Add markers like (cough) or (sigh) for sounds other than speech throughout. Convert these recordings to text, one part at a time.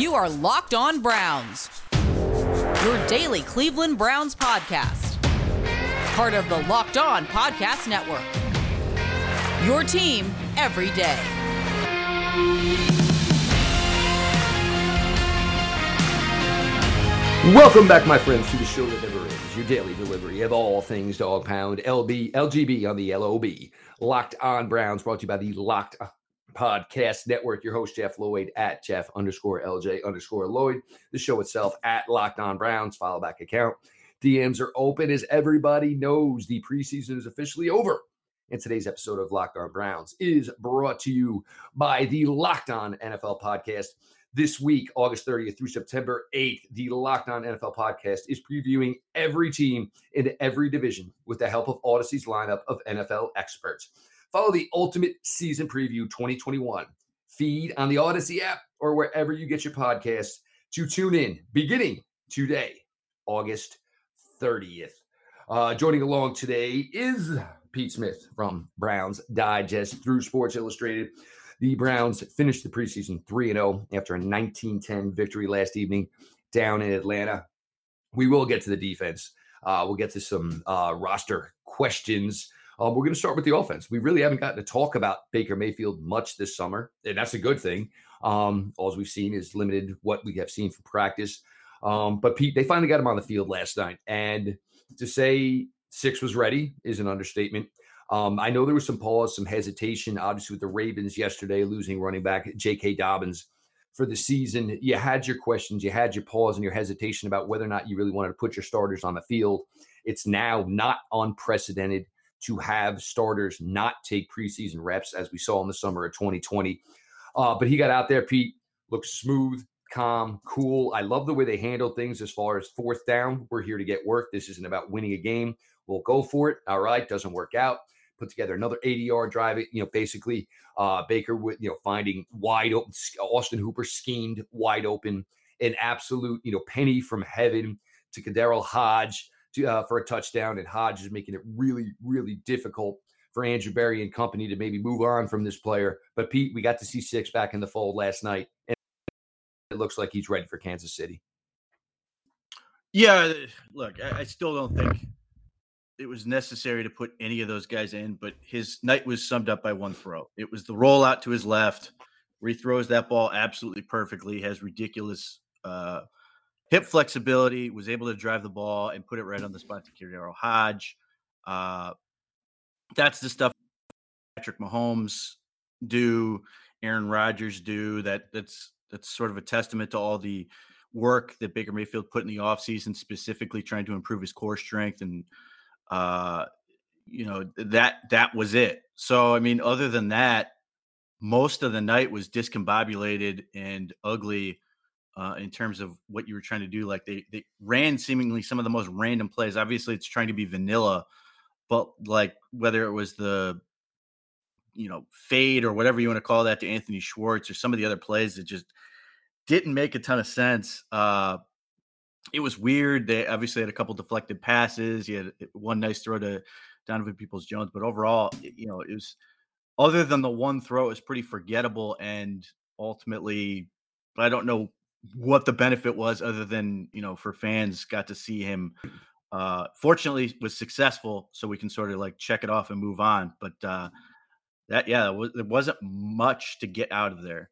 You are Locked On Browns, your daily Cleveland Browns podcast. Part of the Locked On Podcast Network. Your team every day. Welcome back, my friends, to the show that never ends. Your daily delivery of all things dog pound, LB, LGB on the LOB. Locked on Browns, brought to you by the Locked Podcast Network. Your host, Jeff Lloyd, at Jeff underscore LJ underscore Lloyd. The show itself at Locked On Browns, follow back account. DMs are open as everybody knows. The preseason is officially over. And today's episode of Locked On Browns is brought to you by the Locked On NFL Podcast. This week, August 30th through September 8th, the Locked On NFL Podcast is previewing every team in every division with the help of Audacy's lineup of NFL experts. Follow the Ultimate Season Preview 2021 feed on the Audacy app or wherever you get your podcasts to tune in beginning today, August 30th. Uh, joining along today is Pete Smith from Browns Digest through Sports Illustrated. The Browns finished the preseason 3 0 after a 1910 victory last evening down in Atlanta. We will get to the defense. Uh, we'll get to some uh, roster questions. Um, we're going to start with the offense. We really haven't gotten to talk about Baker Mayfield much this summer, and that's a good thing. Um, all we've seen is limited what we have seen for practice. Um, but Pete, they finally got him on the field last night, and to say six was ready is an understatement. Um, I know there was some pause, some hesitation, obviously with the Ravens yesterday losing running back J.K. Dobbins for the season. You had your questions, you had your pause, and your hesitation about whether or not you really wanted to put your starters on the field. It's now not unprecedented to have starters not take preseason reps, as we saw in the summer of 2020. Uh, but he got out there, Pete, looked smooth, calm, cool. I love the way they handle things as far as fourth down. We're here to get work. This isn't about winning a game. We'll go for it. All right, doesn't work out. Put together another 80 yard drive. You know, basically, uh, Baker with you know finding wide open. Austin Hooper schemed wide open, an absolute you know penny from heaven to KhaDarel Hodge to, uh, for a touchdown, and Hodge is making it really, really difficult for Andrew Berry and company to maybe move on from this player. But Pete, we got to see six back in the fold last night, and it looks like he's ready for Kansas City. Yeah, look, I, I still don't think it was necessary to put any of those guys in, but his night was summed up by one throw. It was the rollout to his left, where he throws that ball absolutely perfectly, has ridiculous uh, hip flexibility, was able to drive the ball and put it right on the spot to KhaDarel Hodge. Uh, that's the stuff Patrick Mahomes do, Aaron Rodgers do. That that's that's sort of a testament to all the work that Baker Mayfield put in the offseason, specifically trying to improve his core strength and uh you know that that was it. So I mean, other than that, most of the night was discombobulated and ugly uh, in terms of what you were trying to do. Like they they ran seemingly some of the most random plays. Obviously, it's trying to be vanilla, but like whether it was the you know fade or whatever you want to call that to Anthony Schwartz or some of the other plays that just didn't make a ton of sense. Uh, it was weird. They obviously had a couple deflected passes. You had one nice throw to Donovan Peoples Jones, but overall, you know, it was other than the one throw, it was pretty forgettable. And ultimately, I don't know what the benefit was other than you know for fans got to see him uh fortunately was successful so we can sort of like check it off and move on but uh that yeah there wasn't much to get out of there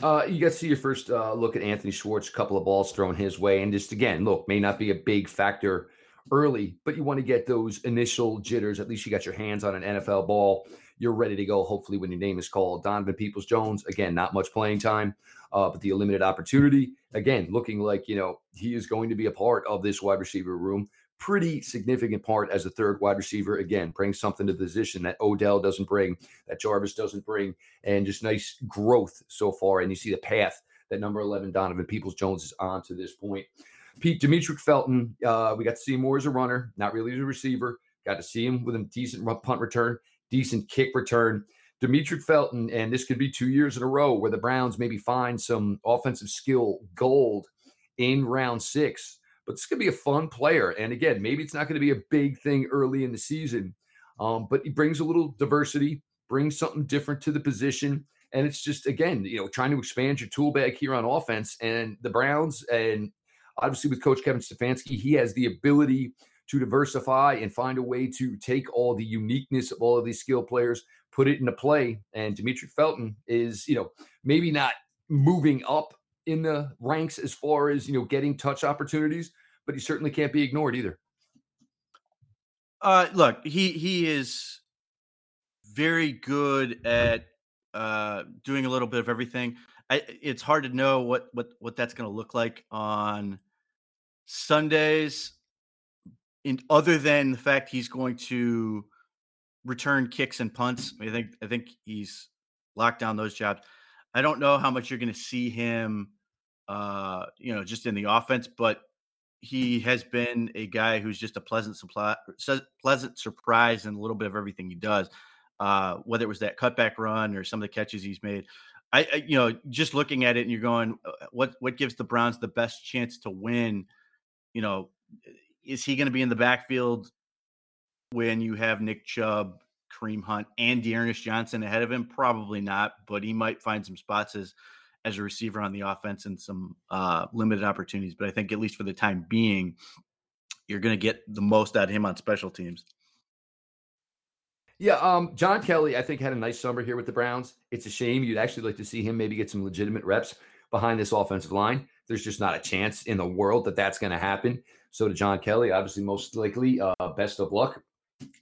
uh, you got to see your first uh, look at Anthony Schwartz, a couple of balls thrown his way. And just again, look, may not be a big factor early, but you want to get those initial jitters. At least you got your hands on an NFL ball you're ready to go. Hopefully, when your name is called, Donovan Peoples Jones, again, not much playing time, uh, but the limited opportunity, again, looking like you know he is going to be a part of this wide receiver room. Pretty significant part as a third wide receiver. Again, brings something to the position that Odell doesn't bring, that Jarvis doesn't bring, and just nice growth so far. And you see the path that number 11 Donovan Peoples Jones is on to this point. Pete Demetric Felton, uh, we got to see him more as a runner, not really as a receiver. Got to see him with a decent punt return decent kick return. Demetric Felton, and this could be two years in a row where the Browns maybe find some offensive skill gold in round six. But this could be a fun player. And again, maybe it's not going to be a big thing early in the season, um, but he brings a little diversity, brings something different to the position. And it's just again, you know, trying to expand your tool bag here on offense. And the Browns, and obviously with Coach Kevin Stefanski, he has the ability to diversify and find a way to take all the uniqueness of all of these skill players, put it into play. And Demetric Felton is, you know, maybe not moving up in the ranks as far as you know getting touch opportunities, but he certainly can't be ignored either. Uh, look, he he is very good at uh, doing a little bit of everything. I, it's hard to know what what what that's going to look like on Sundays. In other than the fact he's going to return kicks and punts, I think I think he's locked down those jobs. I don't know how much you're going to see him, uh, you know, just in the offense, but he has been a guy who's just a pleasant supply, pleasant surprise in a little bit of everything he does. Uh, whether it was that cutback run or some of the catches he's made, I, I, you know, just looking at it and you're going, uh, what what gives the Browns the best chance to win? You know, is he going to be in the backfield when you have Nick Chubb, Kareem Hunt, and D'Ernest Johnson ahead of him? Probably not, but he might find some spots as as a receiver on the offense and some uh, limited opportunities. But I think at least for the time being, you're going to get the most out of him on special teams. Yeah, um, John Kelly, I think had a nice summer here with the Browns. It's a shame you'd actually like to see him maybe get some legitimate reps behind this offensive line. There's just not a chance in the world that that's going to happen. So to John Kelly, obviously most likely, uh, best of luck.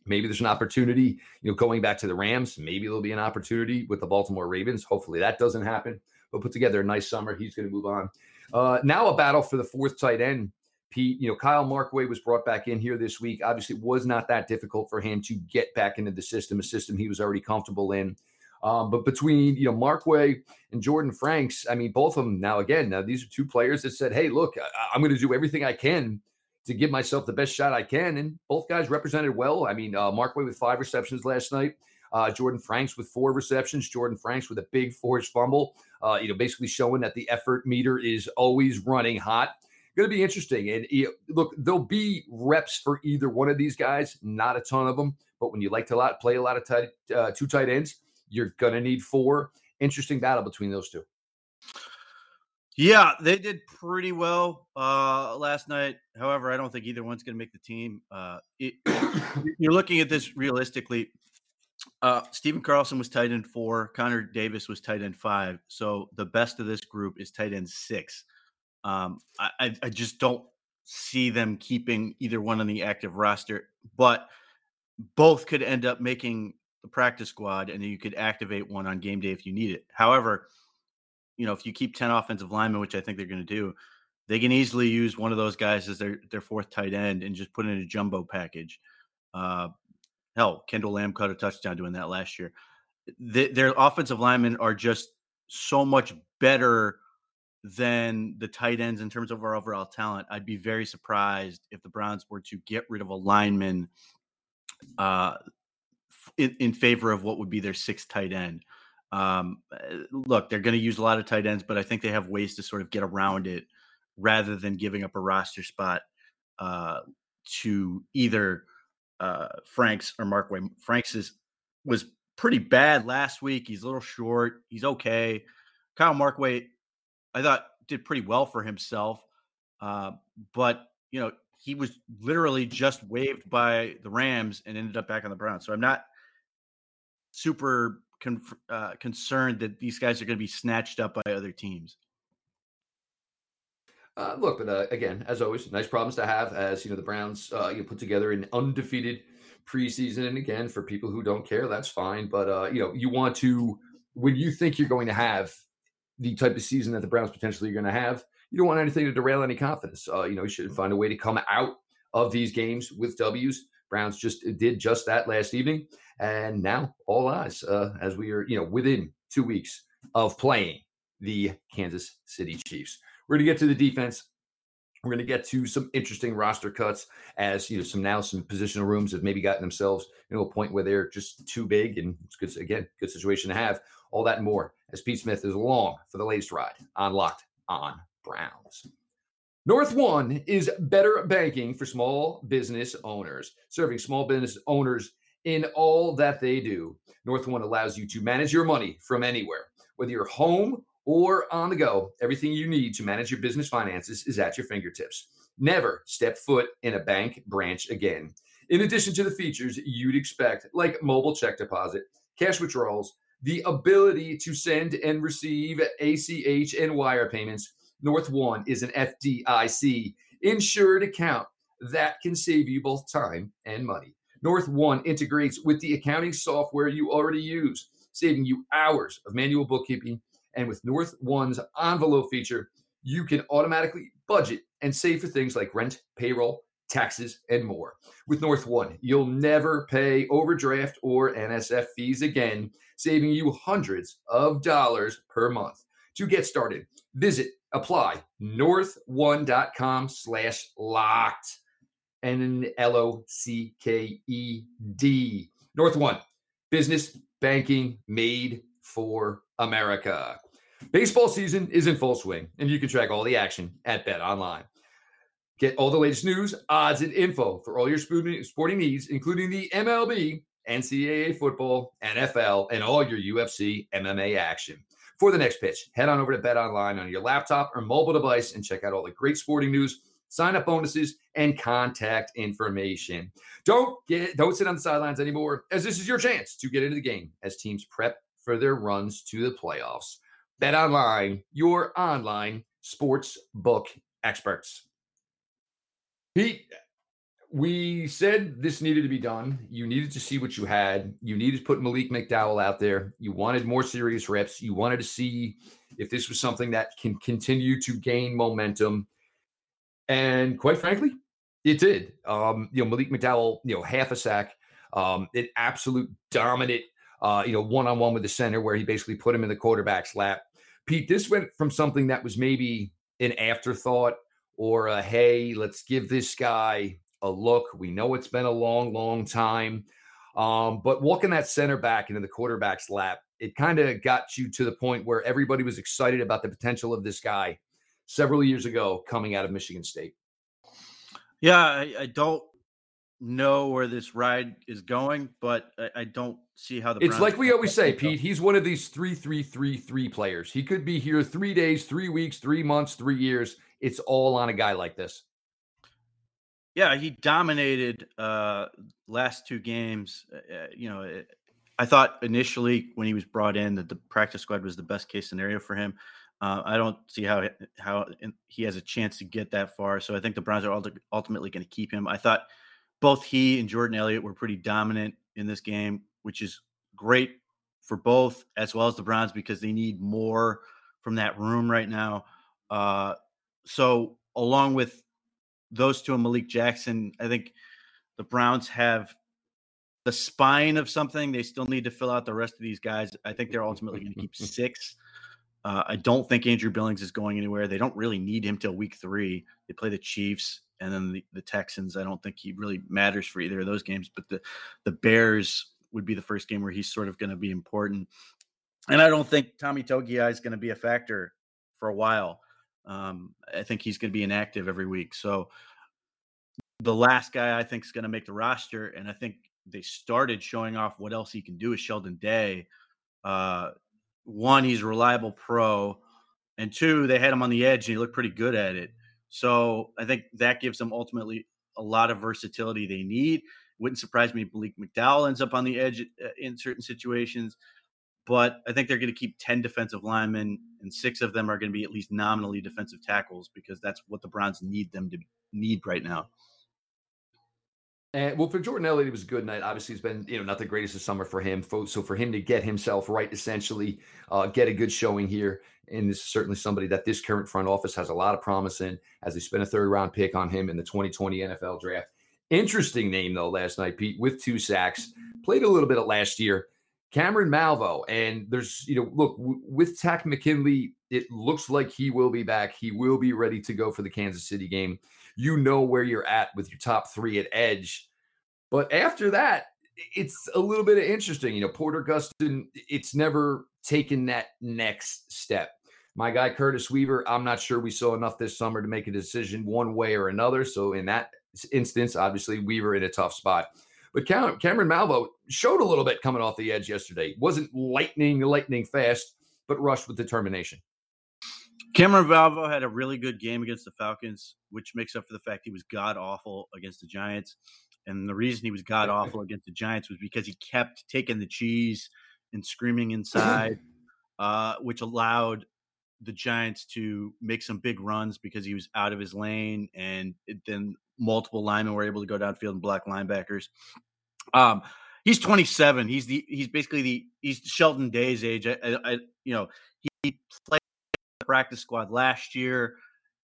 Maybe there's an opportunity, you know, going back to the Rams. Maybe there'll be an opportunity with the Baltimore Ravens. Hopefully that doesn't happen. But put together a nice summer. He's going to move on. Uh, now a battle for the fourth tight end Pete, you know, Kyle Markway was brought back in here this week. Obviously, it was not that difficult for him to get back into the system, a system he was already comfortable in. Um, but between you know Markway and Jordan Franks, I mean, both of them now again, now these are two players that said, "Hey, look, I, am going to do everything I can to give myself the best shot I can," and both guys represented well. I mean, uh, Markway with five receptions last night, uh, Jordan Franks with four receptions, Jordan Franks with a big forced fumble. Uh, you know, basically showing that the effort meter is always running hot going to be interesting. And you know, look, there'll be reps for either one of these guys, not a ton of them. But when you like to lot, play a lot of tight, uh, two tight ends, you're going to need four. Interesting battle between those two. Yeah, they did pretty well uh, last night. However, I don't think either one's going to make the team. Uh, it, you're looking at this realistically. Uh, Stephen Carlson was tight end four. Connor Davis was tight end five. So the best of this group is tight end six. Um, I, I just don't see them keeping either one on the active roster, but both could end up making the practice squad, and you could activate one on game day if you need it. However, you know, if you keep 10 offensive linemen, which I think they're going to do, they can easily use one of those guys as their, their fourth tight end and just put in a jumbo package. Uh, hell, Kendall Lamm caught a touchdown doing that last year. The, their offensive linemen are just so much better than the tight ends in terms of our overall talent. I'd be very surprised if the Browns were to get rid of a lineman uh, in, in favor of what would be their sixth tight end. Um, eh, look, they're going to use a lot of tight ends, but I think they have ways to sort of get around it rather than giving up a roster spot uh, to either uh, Franks or Markway. Franks is was pretty bad last week. He's a little short. He's okay. Kyle Markway I thought did pretty well for himself. Uh, but you know, he was literally just waived by the Rams and ended up back on the Browns. So I'm not super con- uh, concerned that these guys are going to be snatched up by other teams. Uh, look, but uh, again, as always, nice problems to have. As you know, the Browns uh, you put together an undefeated preseason, and again, for people who don't care, that's fine. But uh, you know, you want to when you think you're going to have the type of season that the Browns potentially are going to have, you don't want anything to derail any confidence. Uh, you know, you should find a way to come out of these games with W's. Browns just did just that last evening, and now all eyes uh, as we are, you know, within two weeks of playing the Kansas City Chiefs. We're going to get to the defense. We're going to get to some interesting roster cuts as you know some now some positional rooms have maybe gotten themselves you know a point where they're just too big and it's good again good situation to have all that and more as Pete Smith is along for the latest ride on Locked on Browns. North One is better banking for small business owners, serving small business owners in all that they do. North One allows you to manage your money from anywhere. Whether you're home or on the go, everything you need to manage your business finances is at your fingertips. Never step foot in a bank branch again. In addition to the features you'd expect, like mobile check deposit, cash withdrawals, the ability to send and receive ACH and wire payments, North One is an FDIC insured account that can save you both time and money. North One integrates with the accounting software you already use, saving you hours of manual bookkeeping. And with North One's envelope feature, you can automatically budget and save for things like rent, payroll, taxes, and more. With North One, you'll never pay overdraft or NSF fees again, saving you hundreds of dollars per month. To get started, visit apply north1.com slash locked and L O C K E D. North One, business banking made for America. Baseball season is in full swing, and you can track all the action at Bet Online. Get all the latest news, odds, and info for all your sporting needs, including the MLB, NCAA football, NFL, and all your UFC MMA action. For the next pitch, head on over to Bet Online on your laptop or mobile device and check out all the great sporting news, sign up bonuses, and contact information. Don't get don't sit on the sidelines anymore, as this is your chance to get into the game as teams prep for their runs to the playoffs. Bet Online, your online sports book experts. Pete, we said this needed to be done. You needed to see what you had. You needed to put Malik McDowell out there. You wanted more serious reps. You wanted to see if this was something that can continue to gain momentum. And quite frankly, it did. Um, you know, Malik McDowell, you know, half a sack, um, an absolute dominant, uh, you know, one on one with the center where he basically put him in the quarterback's lap. Pete, this went from something that was maybe an afterthought or a, hey, let's give this guy a look. We know it's been a long, long time. Um, but walking that center back into the quarterback's lap, it kind of got you to the point where everybody was excited about the potential of this guy several years ago coming out of Michigan State. Yeah, I, I don't know where this ride is going, but I, I don't see how the. It's like we always say, Pete. He's one of these three, three, three, three players. He could be here three days, three weeks, three months, three years. It's all on a guy like this. Yeah, he dominated uh last two games. Uh, uh you know, it, I thought initially when he was brought in that the practice squad was the best case scenario for him. Uh, I don't see how how he has a chance to get that far. So I think the Browns are ultimately going to keep him. I thought both he and Jordan Elliott were pretty dominant in this game, which is great for both as well as the Browns because they need more from that room right now. Uh, so along with those two and Malik Jackson, I think the Browns have the spine of something. They still need to fill out the rest of these guys. I think they're ultimately going to keep (laughs) six. Uh, I don't think Andrew Billings is going anywhere. They don't really need him till week three. They play the Chiefs and then the, the Texans. I don't think he really matters for either of those games, but the, the Bears would be the first game where he's sort of going to be important. And I don't think Tommy Togiai is going to be a factor for a while. Um, I think he's going to be inactive every week. So the last guy I think is going to make the roster, and I think they started showing off what else he can do is Sheldon Day. Uh, one, he's a reliable pro, and two, they had him on the edge and he looked pretty good at it. So I think that gives them ultimately a lot of versatility they need. Wouldn't surprise me if Malik McDowell ends up on the edge uh, in certain situations but I think they're going to keep 10 defensive linemen, and six of them are going to be at least nominally defensive tackles because that's what the Browns need them to need right now. And well, for Jordan Elliott, it was a good night. Obviously, it's been you know not the greatest of summer for him. So for him to get himself right, essentially, uh, get a good showing here, and this is certainly somebody that this current front office has a lot of promise in, as they spent a third round pick on him in the 2020 NFL draft. Interesting name though last night, Pete, with two sacks. Played a little bit of last year. Cameron Malveaux, And there's, you know, look, w- with Takk McKinley, it looks like he will be back. He will be ready to go for the Kansas City game. You know where you're at with your top three at edge. But after that, it's a little bit of interesting. You know, Porter Gustin, it's never taken that next step. My guy Curtis Weaver, I'm not sure we saw enough this summer to make a decision one way or another. So in that instance, obviously Weaver in a tough spot. But Cameron Malveaux showed a little bit coming off the edge yesterday. Wasn't lightning, lightning fast, but rushed with determination. Cameron Malveaux had a really good game against the Falcons, which makes up for the fact he was god awful against the Giants. And the reason he was god awful against the Giants was because he kept taking the cheese and screaming inside, (clears throat) uh, which allowed the Giants to make some big runs because he was out of his lane, and it, then multiple linemen were able to go downfield and block linebackers. Um, he's 27. He's the he's basically the he's Sheldon Day's age. I, I, you know he played the practice squad last year.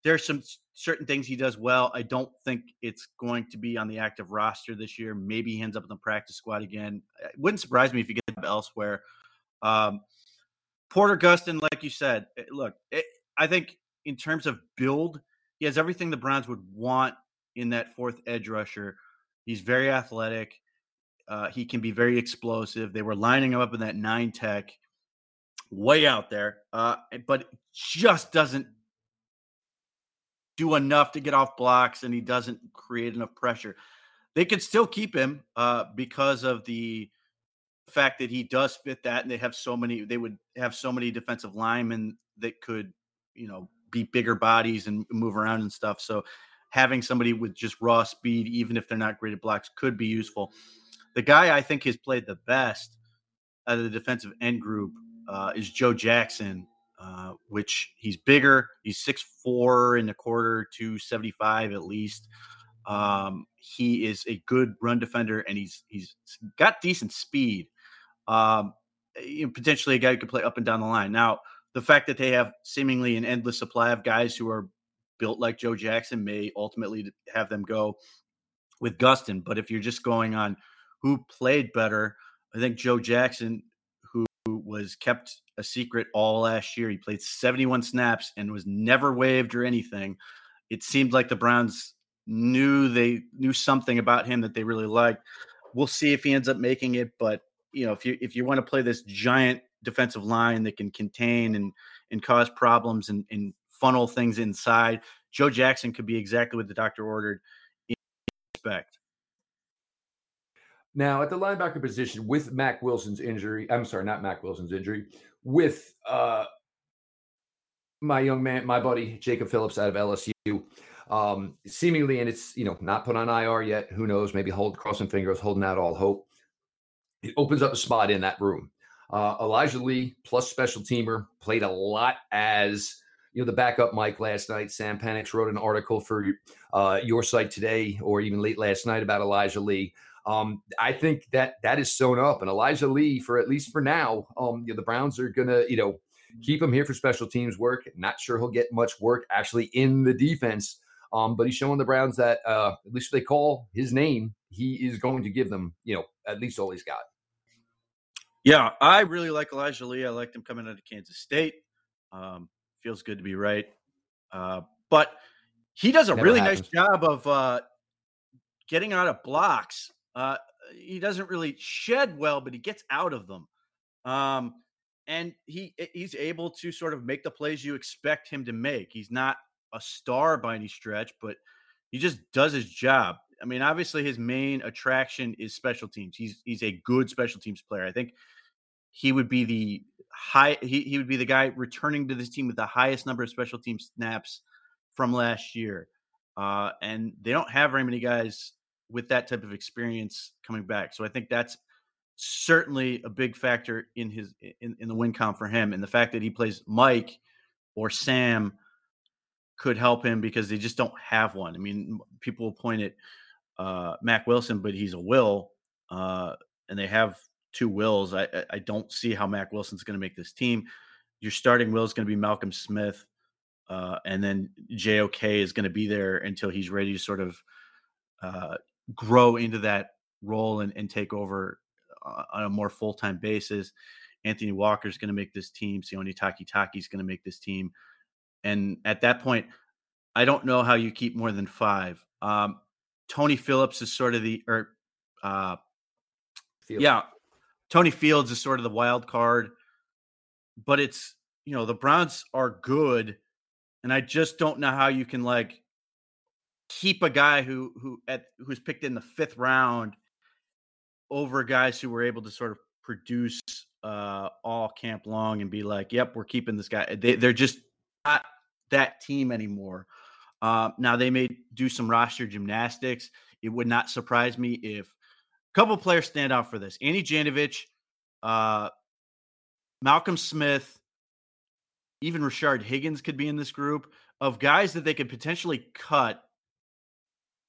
There's some certain things he does well. I don't think it's going to be on the active roster this year. Maybe he ends up in the practice squad again. It wouldn't surprise me if he gets elsewhere. Um, Porter Gustin, like you said, eh, look, it, I think in terms of build, he has everything the Browns would want in that fourth edge rusher. He's very athletic. Uh, he can be very explosive. They were lining him up in that nine tech, way out there, uh, but just doesn't do enough to get off blocks, and he doesn't create enough pressure. They could still keep him uh, because of the fact that he does fit that, and they have so many. They would have so many defensive linemen that could, you know, be bigger bodies and move around and stuff. So having somebody with just raw speed, even if they're not great at blocks, could be useful. The guy I think has played the best out of the defensive end group uh, is Joe Jackson, uh, which he's bigger. He's six four and a quarter, two seventy five at least. Um, he is a good run defender, and he's he's got decent speed. Um, you know, potentially a guy who could play up and down the line. Now, the fact that they have seemingly an endless supply of guys who are built like Joe Jackson may ultimately have them go with Gustin. But if you're just going on who played better, I think Joe Jackson, who was kept a secret all last year, he played 71 snaps and was never waived or anything. It seemed like the Browns knew they knew something about him that they really liked. We'll see if he ends up making it, but you know, if you if you want to play this giant defensive line that can contain and and cause problems and, and funnel things inside. Joe Jackson could be exactly what the doctor ordered. Expect. Now, at the linebacker position, with Mack Wilson's injury, I'm sorry, not Mack Wilson's injury, with uh, my young man, my buddy Jacob Phillips out of LSU, um, seemingly, and it's you know not put on IR yet. Who knows? Maybe hold crossing fingers, holding out all hope. It opens up a spot in that room. Uh, Elijah Lee plus special teamer played a lot as you know the backup Mike last night. Sam Panix wrote an article for uh, your site today, or even late last night, about Elijah Lee. Um, I think that that is sewn up, and Elijah Lee, for at least for now, um, you know, the Browns are gonna, you know, keep him here for special teams work. Not sure he'll get much work actually in the defense, um, but he's showing the Browns that uh, at least if they call his name, he is going to give them, you know, at least all he's got. Yeah, I really like Elijah Lee. I liked him coming out of Kansas State. Um, feels good to be right. Uh, but he does a Never really happens. nice job of uh, getting out of blocks. Uh, he doesn't really shed well, but he gets out of them. Um, and he he's able to sort of make the plays you expect him to make. He's not a star by any stretch, but he just does his job. I mean, obviously his main attraction is special teams. He's he's a good special teams player. I think he would be the high he, he would be the guy returning to this team with the highest number of special team snaps from last year. Uh, and they don't have very many guys with that type of experience coming back. So I think that's certainly a big factor in his in, in the win count for him. And the fact that he plays Mike or Sam could help him because they just don't have one. I mean, people will point at uh, Mack Wilson, but he's a will, uh, and they have two wills. I I don't see how Mack Wilson's going to make this team. Your starting will is going to be Malcolm Smith, uh, and then JOK is going to be there until he's ready to sort of uh, grow into that role and, and take over uh, on a more full time basis. Anthony Walker is going to make this team. Sione Takitaki is going to make this team. And at that point, I don't know how you keep more than five. Um, Tony Phillips is sort of the, or uh, yeah, Tony Fields is sort of the wild card, but it's you know the Browns are good, and I just don't know how you can like keep a guy who who at who's picked in the fifth round over guys who were able to sort of produce uh, all camp long and be like, "Yep, we're keeping this guy." They, they're just not that team anymore. Uh, now they may do some roster gymnastics. It would not surprise me if couple players stand out for this: Andy Janovich, uh, Malcolm Smith, even Rashard Higgins could be in this group of guys that they could potentially cut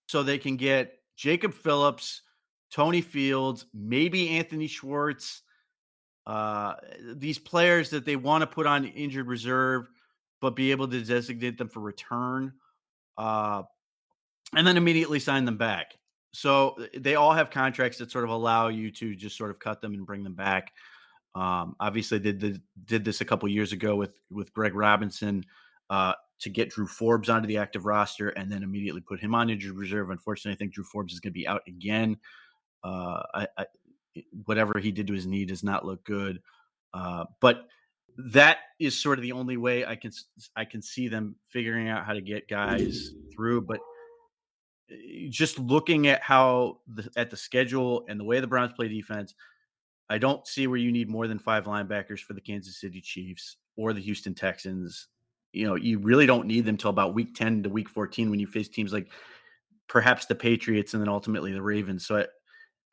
so they can get Jacob Phillips, Tony Fields, maybe Anthony Schwartz. Uh, these players that they want to put on injured reserve, but be able to designate them for return, uh, and then immediately sign them back. So they all have contracts that sort of allow you to just sort of cut them and bring them back. Um, obviously, did the, did this a couple years ago with with Greg Robinson uh, to get Drew Forbes onto the active roster and then immediately put him on injured reserve. Unfortunately, I think Drew Forbes is going to be out again. Uh, I, I, whatever he did to his knee does not look good. Uh, but that is sort of the only way I can I can see them figuring out how to get guys through. But eh, Eh, just looking at how the, at the schedule and the way the Browns play defense, I don't see where you need more than five linebackers for the Kansas City Chiefs or the Houston Texans. You know, you really don't need them till about week 10 to week 14 when you face teams like perhaps the Patriots and then ultimately the Ravens. So, I,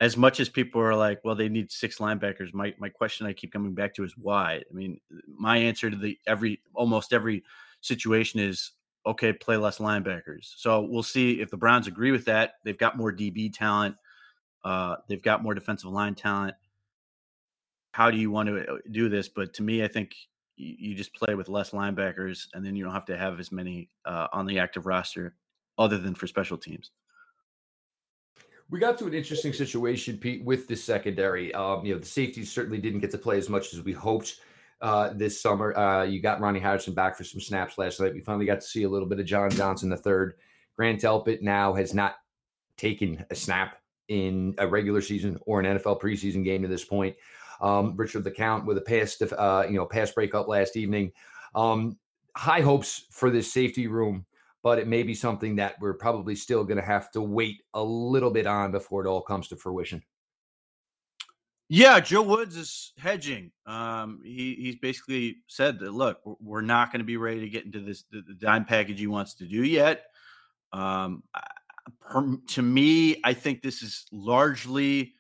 as much as people are like, well, they need six linebackers, my my question I keep coming back to is why. I mean, my answer to the every almost every situation is okay, play less linebackers. So we'll see if the Browns agree with that. They've got more DB talent. Uh, they've got more defensive line talent how do you want to uh, do this? But to me, I think you just play with less linebackers, and then you don't have to have as many uh, on the active roster, other than for special teams. We got to an interesting situation, Pete, with the secondary. Um, you know, the safeties certainly didn't get to play as much as we hoped uh, this summer. Uh, you got Ronnie Harrison back for some snaps last night. We finally got to see a little bit of John Johnson the third. Grant Delpit now has not taken a snap in a regular season or an NFL preseason game to this point. Um, Richard LeCounte with a pass, uh, you know, pass breakup last evening. Um, high hopes for this safety room, but it may be something that we're probably still going to have to wait a little bit on before it all comes to fruition. Yeah, Joe Woods is hedging. Um, he he's basically said that look, we're not going to be ready to get into this the, the dime package he wants to do yet. Um, to me, I think this is largely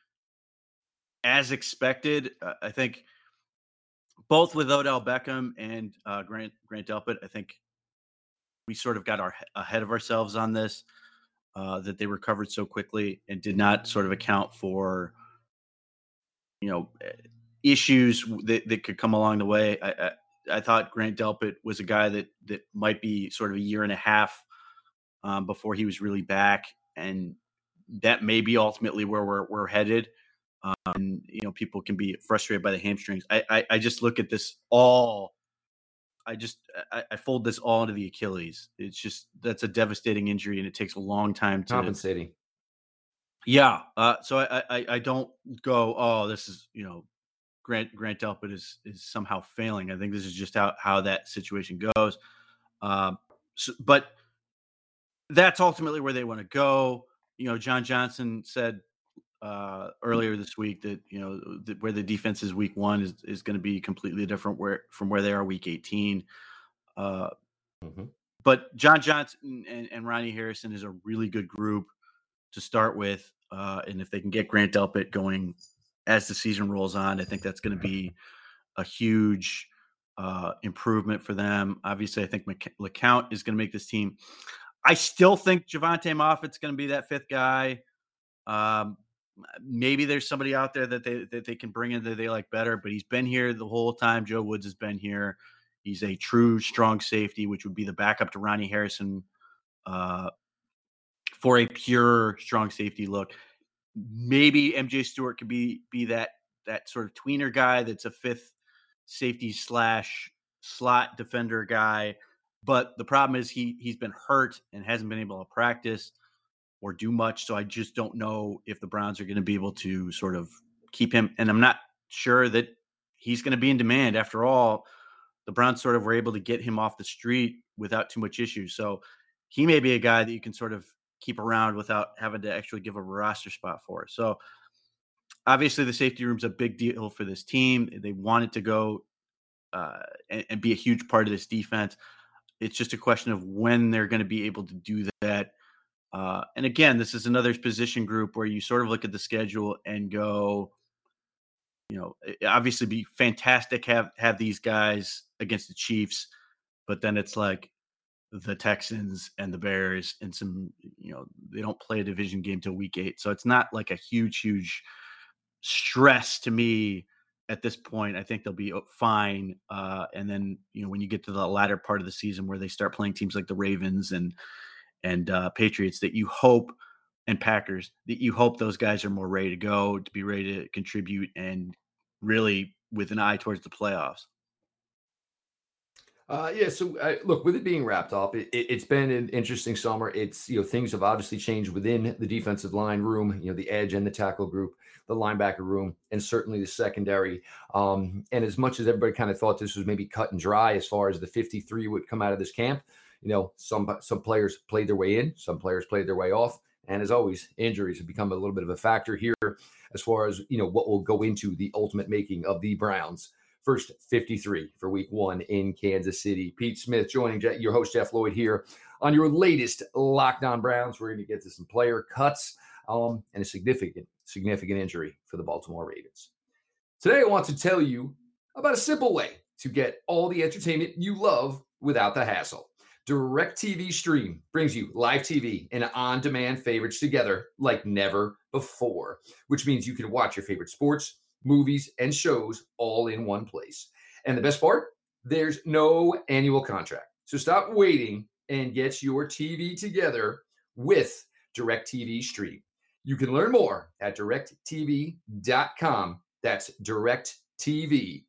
as expected. Uh, I think both with Odell Beckham and uh, Grant Grant Delpit, I think we sort of got our ahead of ourselves on this. Uh, that they recovered so quickly and did not sort of account for you know eh, issues that, that could come along the way. I, I, I thought Grant Delpit was a guy that that might be sort of a year and a half um, before he was really back, and that may be ultimately where we're we're headed um, you know people can be frustrated by the hamstrings. I, I, I just look at this all. I just I, I, fold this all into the Achilles. It's just that's a devastating injury, and it takes a long time to compensating. Yeah, uh, so I, I I don't go. Oh, this is you know, Grant Grant Delpit is is somehow failing. I think this is just how how that situation goes. Um, so, but that's ultimately where they want to go. You know, John Johnson said uh, earlier this week that you know the, where the defense is week one is, is going to be completely different where from where they are week 18 uh, mm-hmm. but john johnson and, and, ronnie harrison is a really good group to start with uh, and if they can get grant delpit going as the season rolls on i think that's going to be a huge uh, improvement for them obviously i think LeCounte is going to make this team i still think Jovante Moffatt's going to be that fifth guy um, maybe there's somebody out there that they that they can bring in that they like better, but he's been here the whole time. Joe Woods has been here. He's a true strong safety, which would be the backup to Ronnie Harrison uh, for a pure strong safety look. Maybe MJ Stewart could be be that that sort of tweener guy that's a fifth safety slash slot defender guy. But the problem is he he's been hurt and hasn't been able to practice or do much. So I just don't know if the Browns are going to be able to sort of keep him. And I'm not sure that he's going to be in demand. After all, the Browns sort of were able to get him off the street without too much issue. So he may be a guy that you can sort of keep around without having to actually give a roster spot for. It. So obviously the safety room's a big deal for this team. They want it to go uh, and, and, be a huge part of this defense. It's just a question of when they're going to be able to do that. Uh, and again, this is another position group where you sort of look at the schedule and go, you know, obviously be fantastic have have these guys against the Chiefs, but then it's like the Texans and the Bears and some, you know, they don't play a division game till week eight, so it's not like a huge, huge stress to me at this point. I think they'll be uh, fine. Uh, and then you know when you get to the latter part of the season where they start playing teams like the Ravens and and uh, Patriots, that you hope and Packers that you hope those guys are more ready to go to be ready to contribute and really with an eye towards the playoffs. Uh, yeah. So uh, look, with it being wrapped up, it, has it, been an interesting summer. It's you know things have obviously changed within the defensive line room. You know the edge and the tackle group, the linebacker room, and certainly the secondary. Um, and as much as everybody kind of thought this was maybe cut and dry as far as the 53 would come out of this camp, you know some some players played their way in, some players played their way off, and as always, injuries have become a little bit of a factor here as far as you know what will go into the ultimate making of the Browns first 53 for week one in Kansas City. Pete Smith joining your host, Jeff Lloyd, here on your latest Locked On Browns. We're going to get to some player cuts um, and a significant, significant injury for the Baltimore Ravens. Today, I want to tell you about a simple way to get all the entertainment you love without the hassle. DirecTV Stream brings you live TV and on demand favorites together like never before, which means you can watch your favorite sports movies, and shows all in one place. And the best part, there's no annual contract. So stop waiting and get your TV together with DirecTV Stream. You can learn more at directv.com. That's directv.com.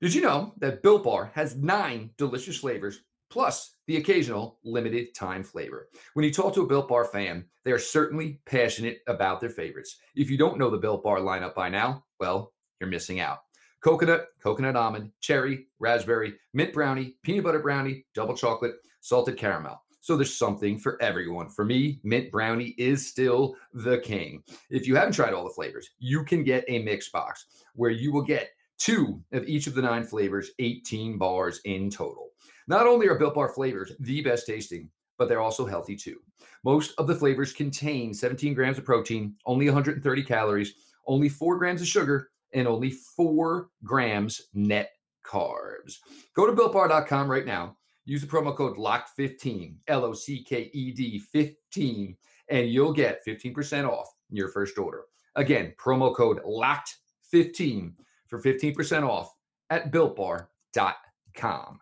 Did you know that Built Bar has nine delicious flavors plus the occasional limited time flavor. When you talk to a Built Bar fan, they are certainly passionate about their favorites. If you don't know the Built Bar lineup by now, well, you're missing out. Coconut, coconut almond, cherry, raspberry, mint brownie, peanut butter brownie, double chocolate, salted caramel. So there's something for everyone. For me, mint brownie is still the king. If you haven't tried all the flavors, you can get a mix box where you will get two of each of the nine flavors, 18 bars in total. Not only are Built Bar flavors the best tasting, but they're also healthy too. Most of the flavors contain 17 grams of protein, only 130 calories, only 4 grams of sugar, and only 4 grams net carbs. Go to builtbar.com right now. Use the promo code LOCKED15, L O C K E D 15, and you'll get 15% off your first order. Again, promo code LOCKED15 for 15% off at builtbar.com.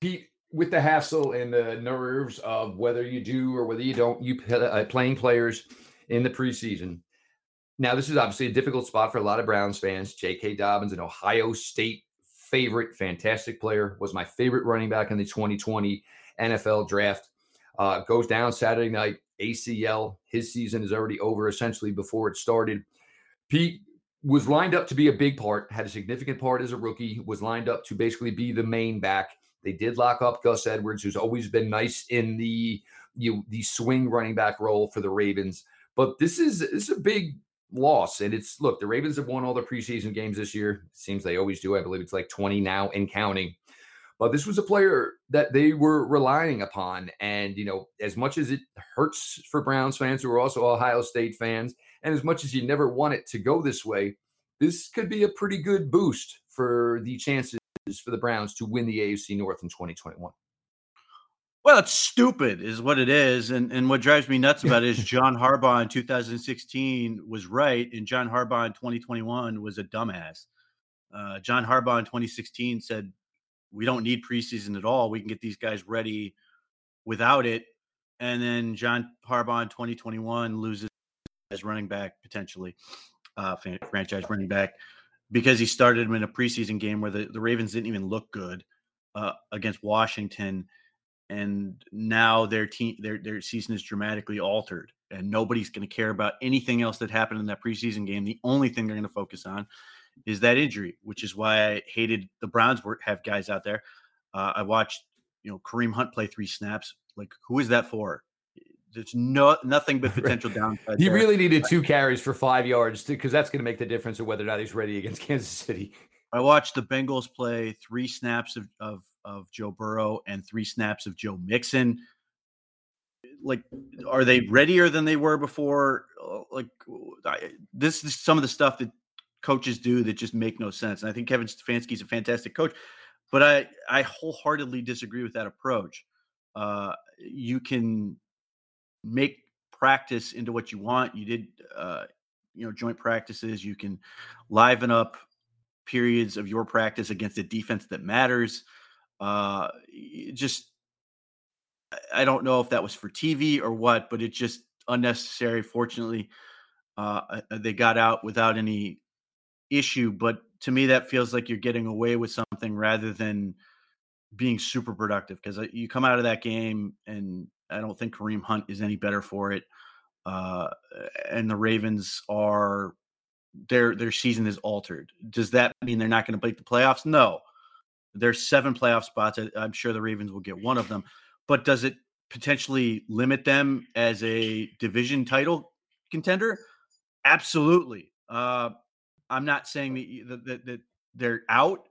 Pete, with the hassle and the nerves of whether you do or whether you don't, you uh, playing players in the preseason. Now, this is obviously a difficult spot for a lot of Browns fans. J.K. Dobbins, an Ohio State favorite, fantastic player, was my favorite running back in the 2020 NFL draft. Uh, goes down Saturday night, ACL. His season is already over essentially before it started. Pete was lined up to be a big part, had a significant part as a rookie, was lined up to basically be the main back they did lock up Gus Edwards, who's always been nice in the you the swing running back role for the Ravens. But this is this is a big loss. And it's look, the Ravens have won all the preseason games this year. Seems they always do. I believe it's like 20 now and counting. But this was a player that they were relying upon. And, you know, as much as it hurts for Browns fans who are also Ohio State fans, and as much as you never want it to go this way, this could be a pretty good boost for the chances for the Browns to win the AFC North in 2021? Well, it's stupid, is what it is, and and what drives me nuts about it is (laughs) John Harbaugh in 2016 was right, and John Harbaugh in 2021 was a dumbass. Uh, John Harbaugh in 2016 said, "We don't need preseason at all. We can get these guys ready without it." And then John Harbaugh in 2021 loses as running back potentially, uh, franchise running back because he started him in a preseason game where the, the Ravens didn't even look good uh, against Washington, and now their team their their season is dramatically altered, and nobody's going to care about anything else that happened in that preseason game. The only thing they're going to focus on is that injury, which is why I hated the Browns were have guys out there. Uh, I watched you know Kareem Hunt play three snaps. Like who is that for? There's no nothing but (laughs) potential downside. He really needed two carries for five yards because that's going to make the difference of whether or not he's ready against (laughs) Kansas City. I watched the Bengals play three snaps of, of, of Joe Burrow and three snaps of Joe Mixon. Like, are they readier than they were before? Uh, like, I, this is some of the stuff that coaches do that just make no sense. And I think Kevin Stefanski is a fantastic coach, but I I wholeheartedly disagree with that approach. Uh, you can make practice into what you want. You did, uh, you know, joint practices. You can liven up periods of your practice against a defense that matters. Uh, just, I don't know if that was for TV or what, but it's just unnecessary. Fortunately, uh, they got out without any issue. But to me, that feels like you're getting away with something rather than being super productive because uh, you come out of that game and I don't think Kareem Hunt is any better for it. Uh, and the Ravens are their their season is altered. Does that mean they're not going to make the playoffs? No. There's seven playoff spots. I'm sure the Ravens will get one of them. But does it potentially limit them as a division title contender? Absolutely. Uh, I'm not saying that, that, that they're out,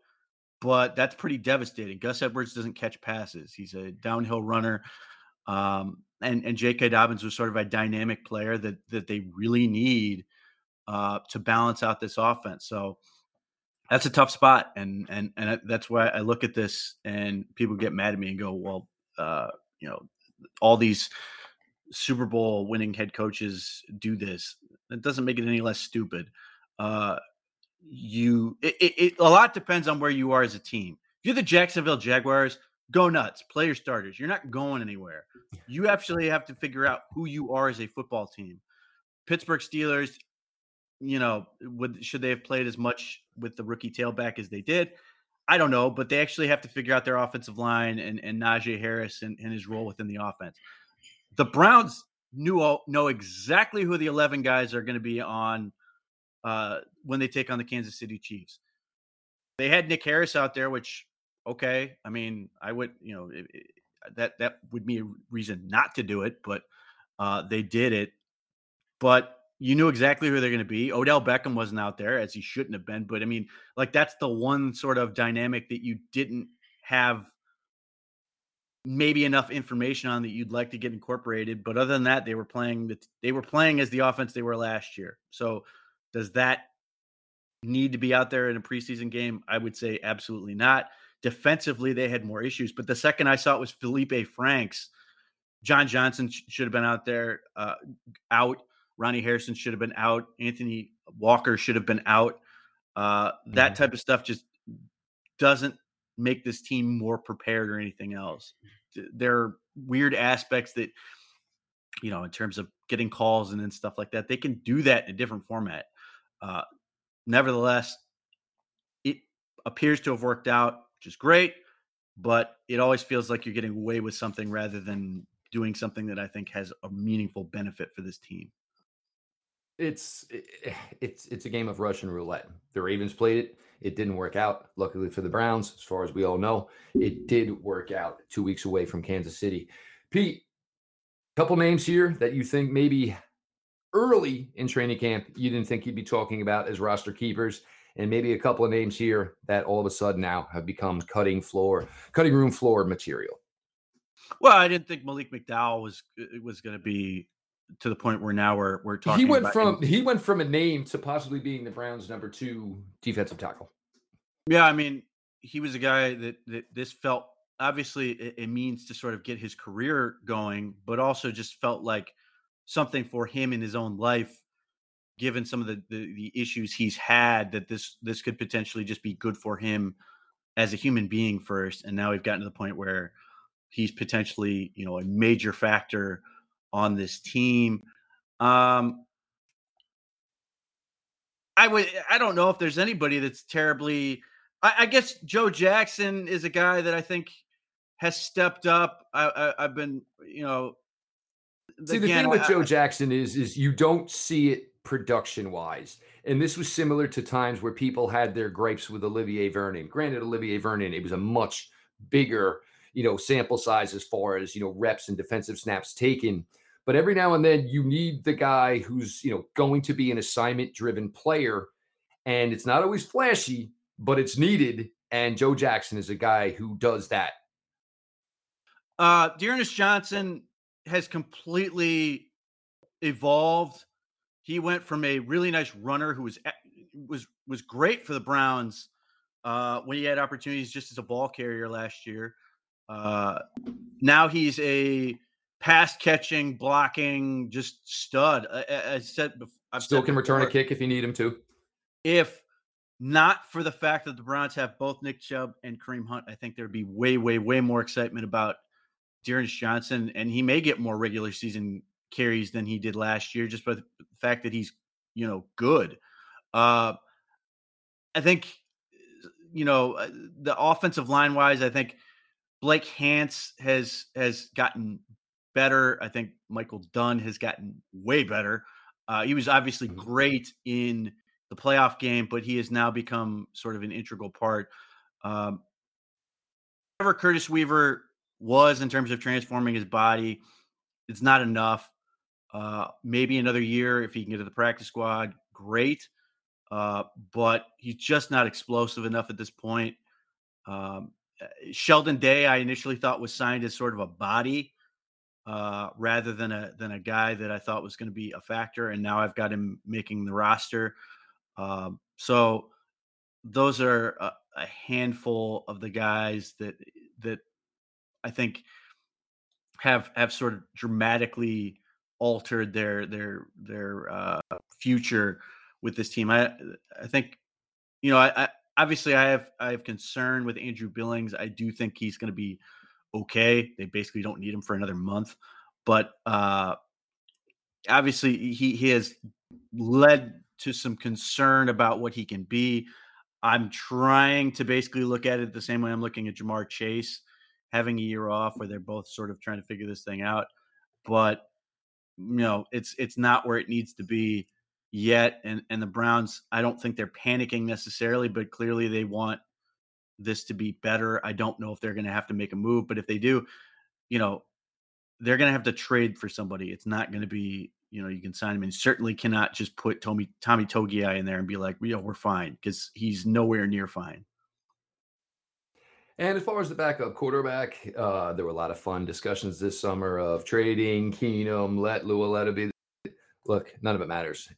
but that's pretty devastating. Gus Edwards doesn't catch passes. He's a downhill runner. Um, and and J.K. Dobbins was sort of a dynamic player that that they really need uh, to balance out this offense. So that's a tough spot, and and and that's why I look at this and people get mad at me and go, well, uh, you know, all these Super Bowl winning head coaches do this. It doesn't make it any less stupid. Uh, you, it, it, it, a lot depends on where you are as a team. If you're the Jacksonville Jaguars, go nuts, play your starters. You're not going anywhere. You actually have to figure out who you are as a football team. Pittsburgh Steelers, you know, would should they have played as much with the rookie tailback as they did? I don't know, but they actually have to figure out their offensive line and, and Najee Harris and, and his role within the offense. The Browns knew know exactly who the 11 guys are going to be on uh, when they take on the Kansas City Chiefs. They had Nick Harris out there, which okay. I mean, I would, you know, it, it, that that would be a reason not to do it, but uh, they did it. But you knew exactly who they're going to be. Odell Beckham wasn't out there as he shouldn't have been, but I mean, like that's the one sort of dynamic that you didn't have maybe enough information on that you'd like to get incorporated. But other than that, they were playing the they were playing as the offense they were last year. So does that need to be out there in a preseason game? I would say absolutely not. Defensively, they had more issues. But the second I saw it was Felipe Franks, John Johnson sh- should have been out there, uh, out. Ronnie Harrison should have been out. Anthony Walker should have been out. Uh, that mm-hmm. type of stuff just doesn't make this team more prepared or anything else. There are weird aspects that, you know, in terms of getting calls and then stuff like that, they can do that in a different format. Uh, nevertheless, it appears to have worked out, which is great, but it always feels like you're getting away with something rather than doing something that I think has a meaningful benefit for this team. It's eh, eh, it's it's a game of Russian roulette. The Ravens played it. It didn't work out. Luckily for the Browns, as far as we all know, it did work out two weeks away from Kansas City. Pete, couple names here that you think maybe early in training camp you didn't think you'd be talking about as roster keepers and maybe a couple of names here that all of a sudden now have become cutting floor cutting room floor material well i didn't think malik mcdowell was uh, was going to be to the point where now we're we're talking about he went from him. he went from a name to possibly being the browns number two defensive tackle yeah i mean he was a guy that, that this felt obviously it, it means to sort of get his career going but also just felt like something for him in his own life given some of the, the, the issues he's had that this this could potentially just be good for him as a human being first and now we've gotten to the point where he's potentially you know a major factor on this team. Um i would i don't know if there's anybody that's terribly I, I guess joe jackson is a guy that i think has stepped up. I, I have been you know See, the thing with Joe Jackson is, is you don't see it production wise. And this was similar to times where people had their gripes with Olivier Vernon. Granted, Olivier Vernon, it was a much bigger, you know, sample size as far as, you know, reps and defensive snaps taken. But every now and then you need the guy who's, you know, going to be an assignment driven player. And it's not always flashy, but it's needed. And Joe Jackson is a guy who does that. Uh D'Ernest Johnson has completely evolved. He went from a really nice runner who was was was great for the Browns uh, when he had opportunities just as a ball carrier last year. Uh, now he's a pass catching, blocking, just stud. I, I said, I've still said can before, return a kick if you need him to. If not for the fact that the Browns have both Nick Chubb and Kareem Hunt, I think there'd be way, way, way more excitement about D'Ernest Johnson, and he may get more regular season carries than he did last year, just by the fact that he's you know good. Uh, I think you know uh, the offensive line wise, I think Blake Hance has has gotten better. I think Michael Dunn has gotten way better. Uh, he was obviously mm-hmm. great in the playoff game, but he has now become sort of an integral part. Um, whatever Curtis Weaver was in terms of transforming his body, it's not enough. Uh, maybe another year if he can get to the practice squad, great. Uh, but he's just not explosive enough at this point. Um, uh, Sheldon Day, I initially thought was signed as sort of a body uh, rather than a than a guy that I thought was going to be a factor, and now I've got him making the roster. Um, so those are a, a handful of the guys that that I think have have sort of dramatically altered their their their uh, future with this team. I I think you know I, I obviously I have I have concern with Andrew Billings. I do think he's going to be okay. They basically don't need him for another month, but uh, obviously he he has led to some concern about what he can be. I'm trying to basically look at it the same way I'm looking at Ja'Marr Chase having a year off where they're both sort of trying to figure this thing out. But you know, it's it's not where it needs to be yet. And and the Browns, I don't think they're panicking necessarily, but clearly they want this to be better. I don't know if they're going to have to make a move, but if they do, you know, they're going to have to trade for somebody. It's not going to be, you know, you can sign him and certainly cannot just put Tommy Tommy Togiai in there and be like, you know, we're fine because he's nowhere near fine. And as far as the backup quarterback, uh, there were a lot of fun discussions this summer of trading Keenum, let Lua let it be. Look, none of it matters.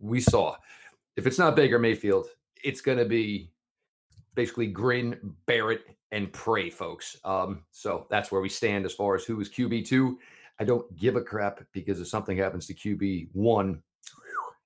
We saw if it's not Baker Mayfield, it's going to be basically grin, bear it, and pray, folks. Um, so that's where we stand as far as who is QB two. I don't give a crap because if something happens to QB one,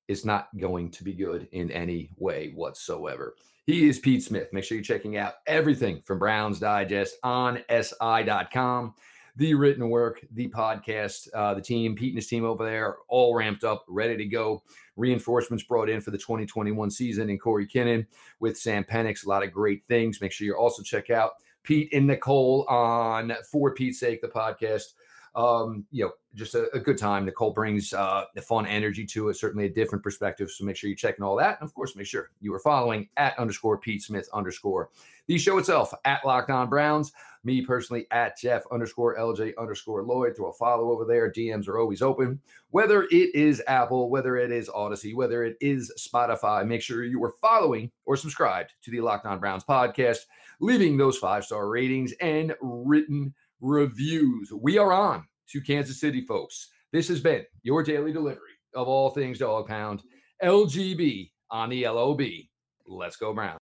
it's not going to be good in any way whatsoever. He is Pete Smith. Make sure you're checking out everything from Browns Digest on SI.com. The written work, the podcast, uh, the team, Pete and his team over there, all ramped up, ready to go. Reinforcements brought in for the 2021 season and Corey Kinnan with Sam Penix. A lot of great things. Make sure you also check out Pete and Nicole on For Pete's Sake, the podcast um, you know, just a, a, good time. Nicole brings uh, the fun energy to it, certainly a different perspective. So make sure you're checking all that. And of course, make sure you are following at underscore Pete Smith underscore the show itself at Locked On Browns. Me personally at Jeff underscore LJ underscore Lloyd. Throw a follow over there. DMs are always open. Whether it is Apple, whether it is Audacy, whether it is Spotify, make sure you are following or subscribed to the Locked On Browns podcast, leaving those five star ratings and written reviews. We are on to Kansas City, folks. This has been your daily delivery of all things dog pound. LGB on the LOB. Let's go, Brown.